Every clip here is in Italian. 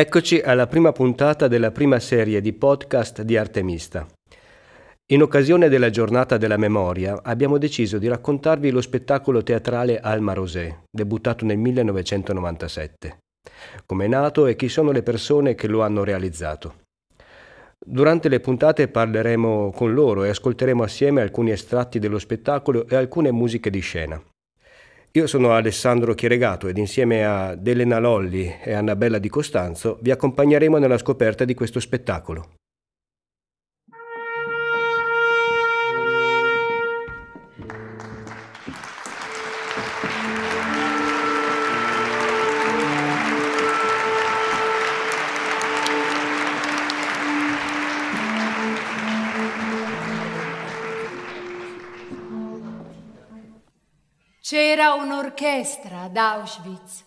Eccoci alla prima puntata della prima serie di podcast di Artemista. In occasione della giornata della memoria abbiamo deciso di raccontarvi lo spettacolo teatrale Alma Rosé, debuttato nel 1997. Come è nato e chi sono le persone che lo hanno realizzato. Durante le puntate parleremo con loro e ascolteremo assieme alcuni estratti dello spettacolo e alcune musiche di scena. Io sono Alessandro Chieregato ed insieme a Elena Lolli e Annabella Di Costanzo vi accompagneremo nella scoperta di questo spettacolo. C'era un'orchestra ad Auschwitz.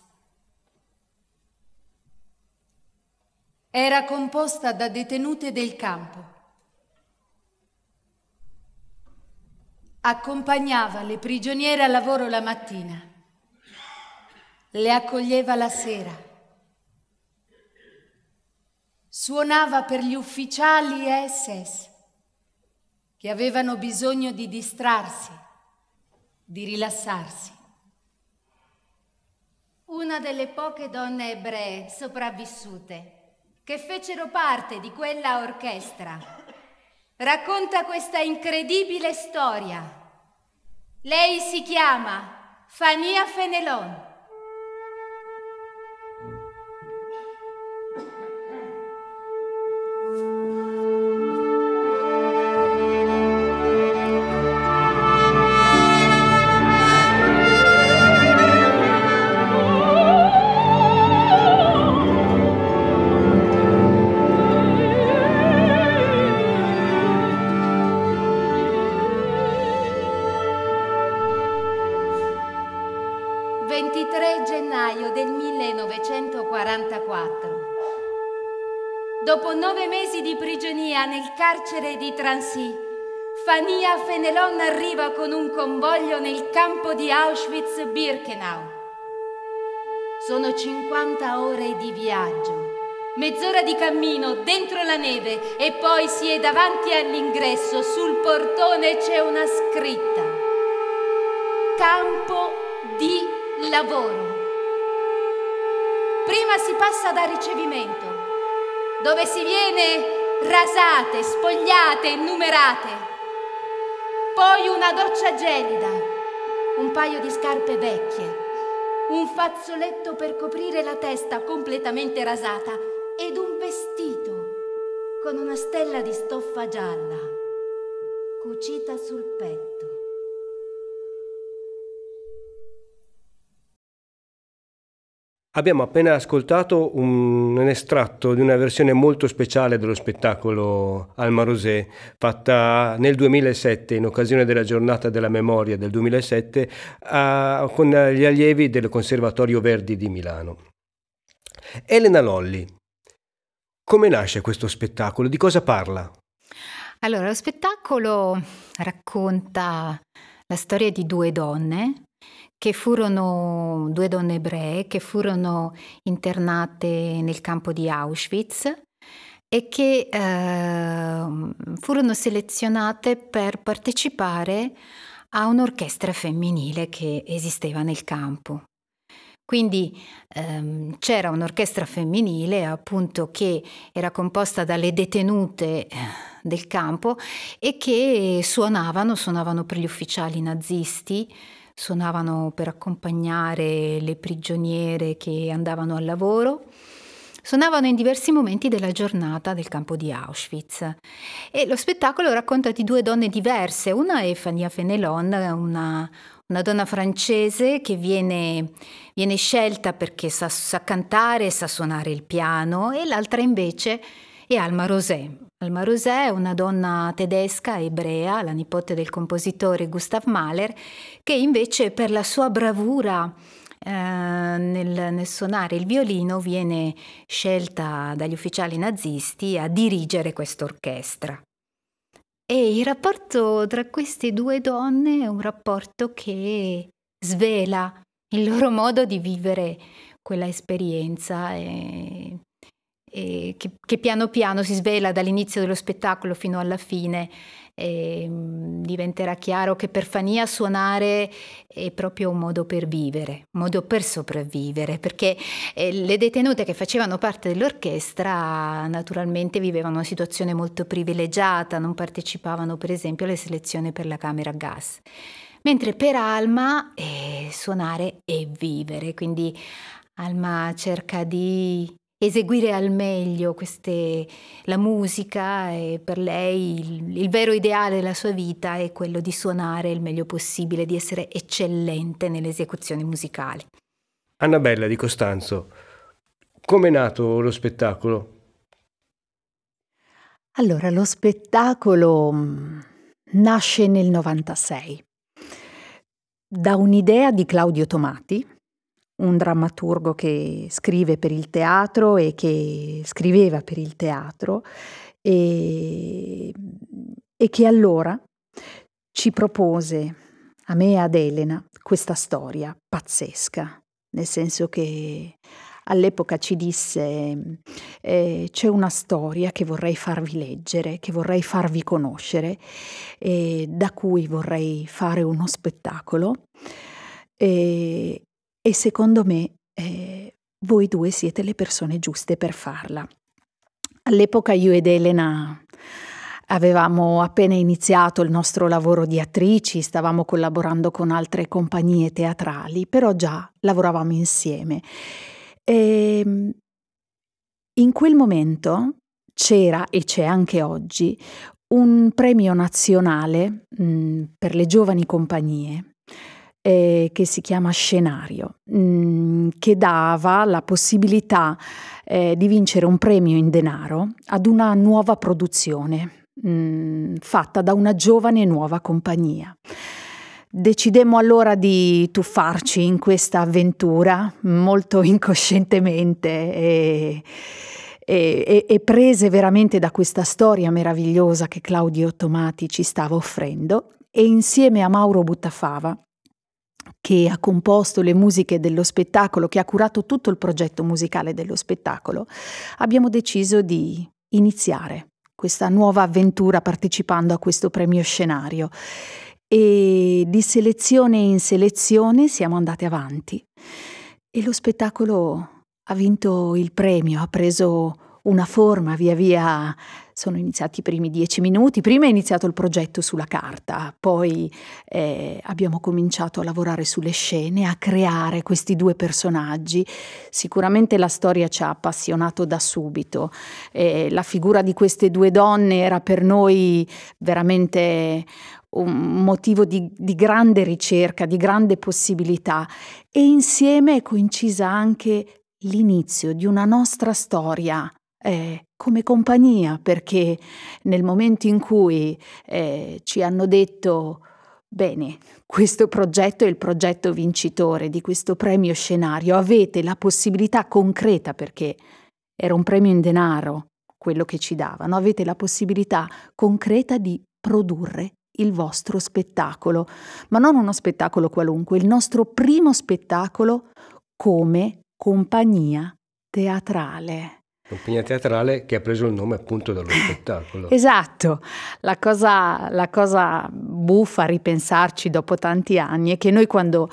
Era composta da detenute del campo. Accompagnava le prigioniere al lavoro la mattina. Le accoglieva la sera. Suonava per gli ufficiali SS che avevano bisogno di distrarsi di rilassarsi. Una delle poche donne ebree sopravvissute che fecero parte di quella orchestra racconta questa incredibile storia. Lei si chiama Fania Fenelon. Carcere di Transi, Fania Fenelon arriva con un convoglio nel campo di Auschwitz-Birkenau. Sono 50 ore di viaggio, mezz'ora di cammino dentro la neve e poi si è davanti all'ingresso. Sul portone c'è una scritta. Campo di lavoro. Prima si passa da ricevimento, dove si viene rasate, spogliate e numerate. Poi una doccia gelida, un paio di scarpe vecchie, un fazzoletto per coprire la testa completamente rasata ed un vestito con una stella di stoffa gialla cucita sul petto. Abbiamo appena ascoltato un, un, estratto di una versione molto speciale dello spettacolo Alma Rosé, fatta nel 2007, in occasione della giornata della memoria del 2007, a, con gli allievi del Conservatorio Verdi di Milano. Elena Lolli, come nasce questo spettacolo? Di cosa parla? Allora, lo spettacolo racconta la storia di due donne che furono due donne ebree che furono internate nel campo di Auschwitz e che eh, furono selezionate per partecipare a un'orchestra femminile che esisteva nel campo. Quindi ehm, c'era un'orchestra femminile appunto che era composta dalle detenute eh, del campo e che suonavano, suonavano per gli ufficiali nazisti, suonavano per accompagnare le prigioniere che andavano al lavoro. Suonavano in diversi momenti della giornata del campo di Auschwitz e lo spettacolo racconta di due donne diverse. Una è Fania Fenelon, una, una donna francese che viene, viene scelta perché sa, sa, cantare e sa suonare il piano e l'altra invece è Alma Rosé. Alma Rosé è una donna tedesca ebrea, la nipote del compositore Gustav Mahler, che invece per la sua bravura eh, nel, nel, suonare il violino viene scelta dagli ufficiali nazisti a dirigere questa orchestra. E il rapporto tra queste due donne è un rapporto che svela il loro modo di vivere quella esperienza e che, che, piano piano si svela dall'inizio dello spettacolo fino alla fine. E, mh, diventerà chiaro che per Fania suonare è proprio un modo per vivere, un modo per sopravvivere, perché eh, le detenute che facevano parte dell'orchestra naturalmente vivevano una situazione molto privilegiata, non partecipavano per esempio alle selezioni per la camera a gas. Mentre per Alma eh, suonare è vivere, quindi Alma cerca di eseguire al meglio queste, la musica e per lei il, il, vero ideale della sua vita è quello di suonare il meglio possibile, di essere eccellente nelle esecuzioni musicali. Annabella di Costanzo, come è nato lo spettacolo? Allora, lo spettacolo mm, nasce nel 96 da un'idea di Claudio Tomati, un drammaturgo che scrive per il teatro e che scriveva per il teatro e, e che allora ci propose a me e ad Elena questa storia pazzesca, nel senso che all'epoca ci disse eh, c'è una storia che vorrei farvi leggere, che vorrei farvi conoscere, eh, da cui vorrei fare uno spettacolo e, e secondo me eh, voi due siete le persone giuste per farla. All'epoca io ed Elena avevamo appena iniziato il nostro lavoro di attrici, stavamo collaborando con altre compagnie teatrali, però già lavoravamo insieme. E ehm, in quel momento c'era e c'è anche oggi un premio nazionale mh, mm, per le giovani compagnie eh, che si chiama Scenario, mh, mm, che dava la possibilità eh, di vincere un premio in denaro ad una nuova produzione mh, mm, fatta da una giovane nuova compagnia. Decidemmo allora di tuffarci in questa avventura molto incoscientemente e, e, e, prese veramente da questa storia meravigliosa che Claudio Tomati ci stava offrendo e insieme a Mauro Buttafava che ha composto le musiche dello spettacolo, che ha curato tutto il progetto musicale dello spettacolo, abbiamo deciso di iniziare questa nuova avventura partecipando a questo premio scenario. E di selezione in selezione siamo andati avanti. E lo spettacolo ha vinto il premio, ha preso una forma, via via. Sono iniziati i primi dieci minuti, prima è iniziato il progetto sulla carta, poi eh, abbiamo cominciato a lavorare sulle scene, a creare questi due personaggi. Sicuramente la storia ci ha appassionato da subito, eh, la figura di queste due donne era per noi veramente un motivo di, di, grande ricerca, di grande possibilità. E insieme è coincisa anche l'inizio di una nostra storia eh, come compagnia, perché nel momento in cui eh, ci hanno detto Bene, questo progetto è il progetto vincitore di questo premio scenario. Avete la possibilità concreta, perché era un premio in denaro quello che ci davano, avete la possibilità concreta di produrre il vostro spettacolo, ma non uno spettacolo qualunque, il nostro primo spettacolo come compagnia teatrale compagnia teatrale che ha preso il nome appunto dallo spettacolo. Esatto, la cosa, la cosa buffa a ripensarci dopo tanti anni è che noi quando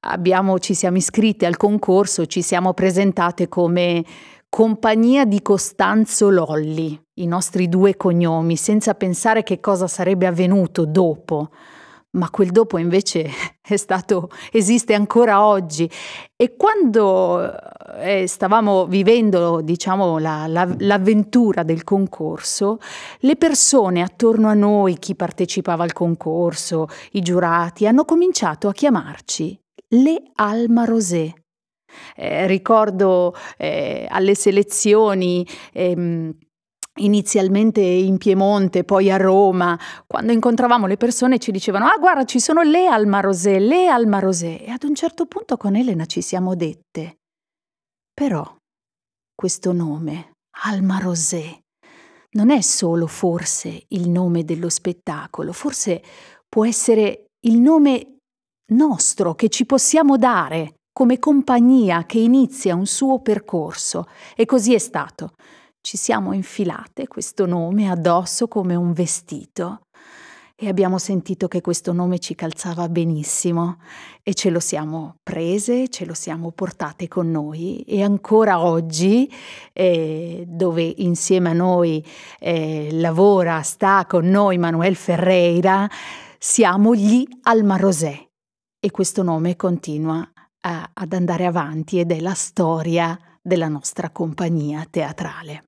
abbiamo, ci siamo iscritti al concorso ci siamo presentate come compagnia di Costanzo Lolli, i nostri due cognomi, senza pensare che cosa sarebbe avvenuto dopo ma quel dopo invece è stato, esiste ancora oggi. E quando eh, stavamo vivendo, diciamo, la, la, l'avventura del concorso, le persone attorno a noi, chi partecipava al concorso, i giurati, hanno cominciato a chiamarci le Alma Rosé. Eh, ricordo eh, alle selezioni ehm, inizialmente in Piemonte, poi a Roma, quando incontravamo le persone ci dicevano ah guarda ci sono le Alma Rosé, le Alma Rosé. E ad un certo punto con Elena ci siamo dette. Però questo nome, Alma Rosé, non è solo forse il nome dello spettacolo, forse può essere il nome nostro che ci possiamo dare come compagnia che inizia un suo percorso. E così è stato. Ci siamo infilate questo nome addosso come un vestito e abbiamo sentito che questo nome ci calzava benissimo e ce lo siamo prese, ce lo siamo portate con noi e ancora oggi, eh, dove insieme a noi eh, lavora, sta con noi Manuel Ferreira, siamo gli Alma Rosé e questo nome continua a, ad andare avanti ed è la storia della nostra compagnia teatrale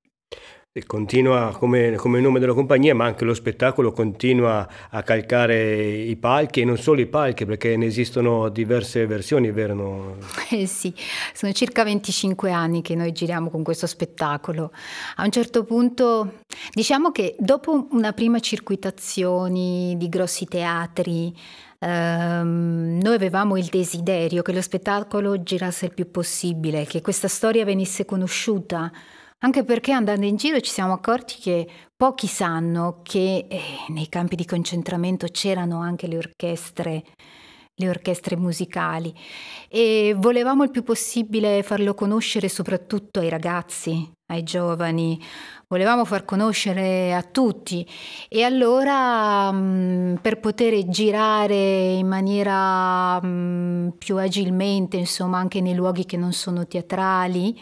continua come, come, nome della compagnia, ma anche lo spettacolo continua a calcare i palchi e non solo i palchi, perché ne esistono diverse versioni, vero? Eh sì, sono circa 25 anni che noi giriamo con questo spettacolo. A un certo punto, diciamo che dopo una prima circuitazione di grossi teatri, ehm, noi avevamo il desiderio che lo spettacolo girasse il più possibile, che questa storia venisse conosciuta anche perché andando in giro ci siamo accorti che pochi sanno che eh, nei campi di concentramento c'erano anche le orchestre, le orchestre musicali. E volevamo il più possibile farlo conoscere soprattutto ai ragazzi, ai giovani, volevamo far conoscere a tutti. E allora mm, per poter girare in maniera mm, più agilmente, insomma anche nei luoghi che non sono teatrali,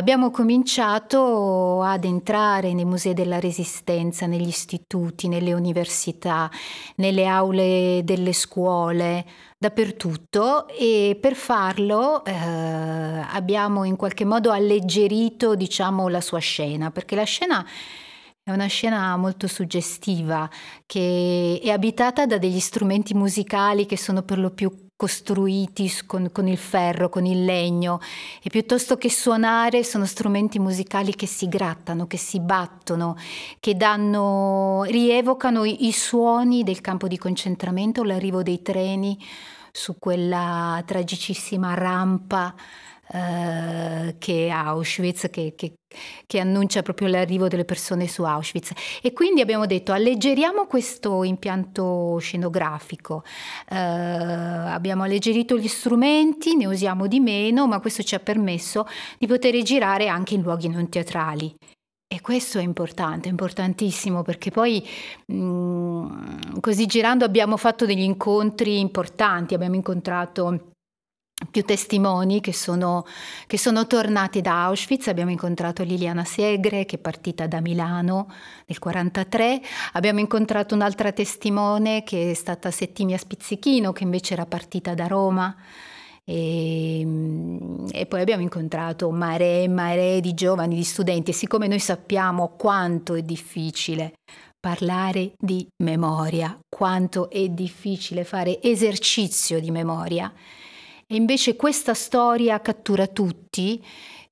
abbiamo cominciato ad entrare nei musei della resistenza, negli istituti, nelle università, nelle aule delle scuole, dappertutto. E per farlo eh, abbiamo in qualche modo alleggerito diciamo, la sua scena, perché la scena è una scena molto suggestiva che è abitata da degli strumenti musicali che sono per lo più costruiti con, con, il ferro, con il legno e piuttosto che suonare sono strumenti musicali che si grattano, che si battono, che danno, rievocano i, i suoni del campo di concentramento, l'arrivo dei treni su quella tragicissima rampa eh, che Auschwitz, che, che, che, annuncia proprio l'arrivo delle persone su Auschwitz. E quindi abbiamo detto alleggeriamo questo impianto scenografico, eh, abbiamo alleggerito gli strumenti, ne usiamo di meno, ma questo ci ha permesso di poter girare anche in luoghi non teatrali. E questo è importante, importantissimo perché poi mh, mm, così girando abbiamo fatto degli incontri importanti, abbiamo incontrato più testimoni che sono, che sono, tornati da Auschwitz. Abbiamo incontrato Liliana Segre che è partita da Milano nel 1943, abbiamo incontrato un'altra testimone che è stata Settimia Spizzichino che invece era partita da Roma. E, e, poi abbiamo incontrato mare e mare di giovani, di studenti e siccome noi sappiamo quanto è difficile parlare di memoria, quanto è difficile fare esercizio di memoria, e invece questa storia cattura tutti,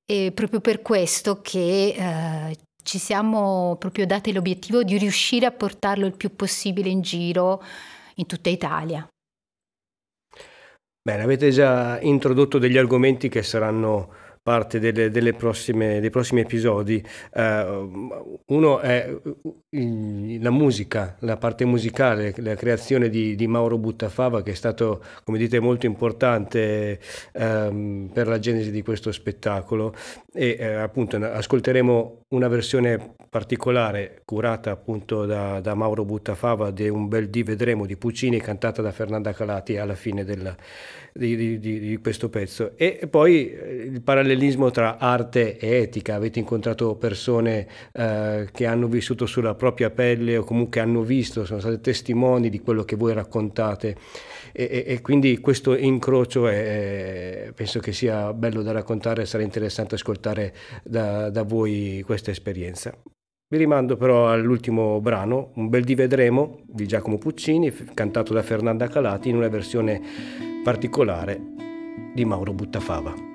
è proprio per questo che eh, ci siamo proprio dati l'obiettivo di riuscire a portarlo il più possibile in giro in tutta Italia. Bene, avete già introdotto degli argomenti che saranno parte delle, delle prossime, dei prossimi episodi. Uh, uno è la musica, la parte musicale, la creazione di, di, Mauro Buttafava che è stato, come dite, molto importante um, per la genesi di questo spettacolo e uh, appunto ascolteremo una versione particolare curata appunto da, da Mauro Buttafava di Un bel di vedremo di Puccini cantata da Fernanda Calati alla fine del, di, di, di, questo pezzo e poi eh, il parallelismo tra arte e etica? Avete incontrato persone eh, che hanno vissuto sulla propria pelle o comunque hanno visto sono state testimoni di quello che voi raccontate? E, e, e quindi questo incrocio è, penso che sia bello da raccontare sarà interessante ascoltare da, da voi questa esperienza. Vi rimando però all'ultimo brano, Un bel di vedremo di Giacomo Puccini, cantato da Fernanda Calati in una versione particolare di Mauro Buttafava.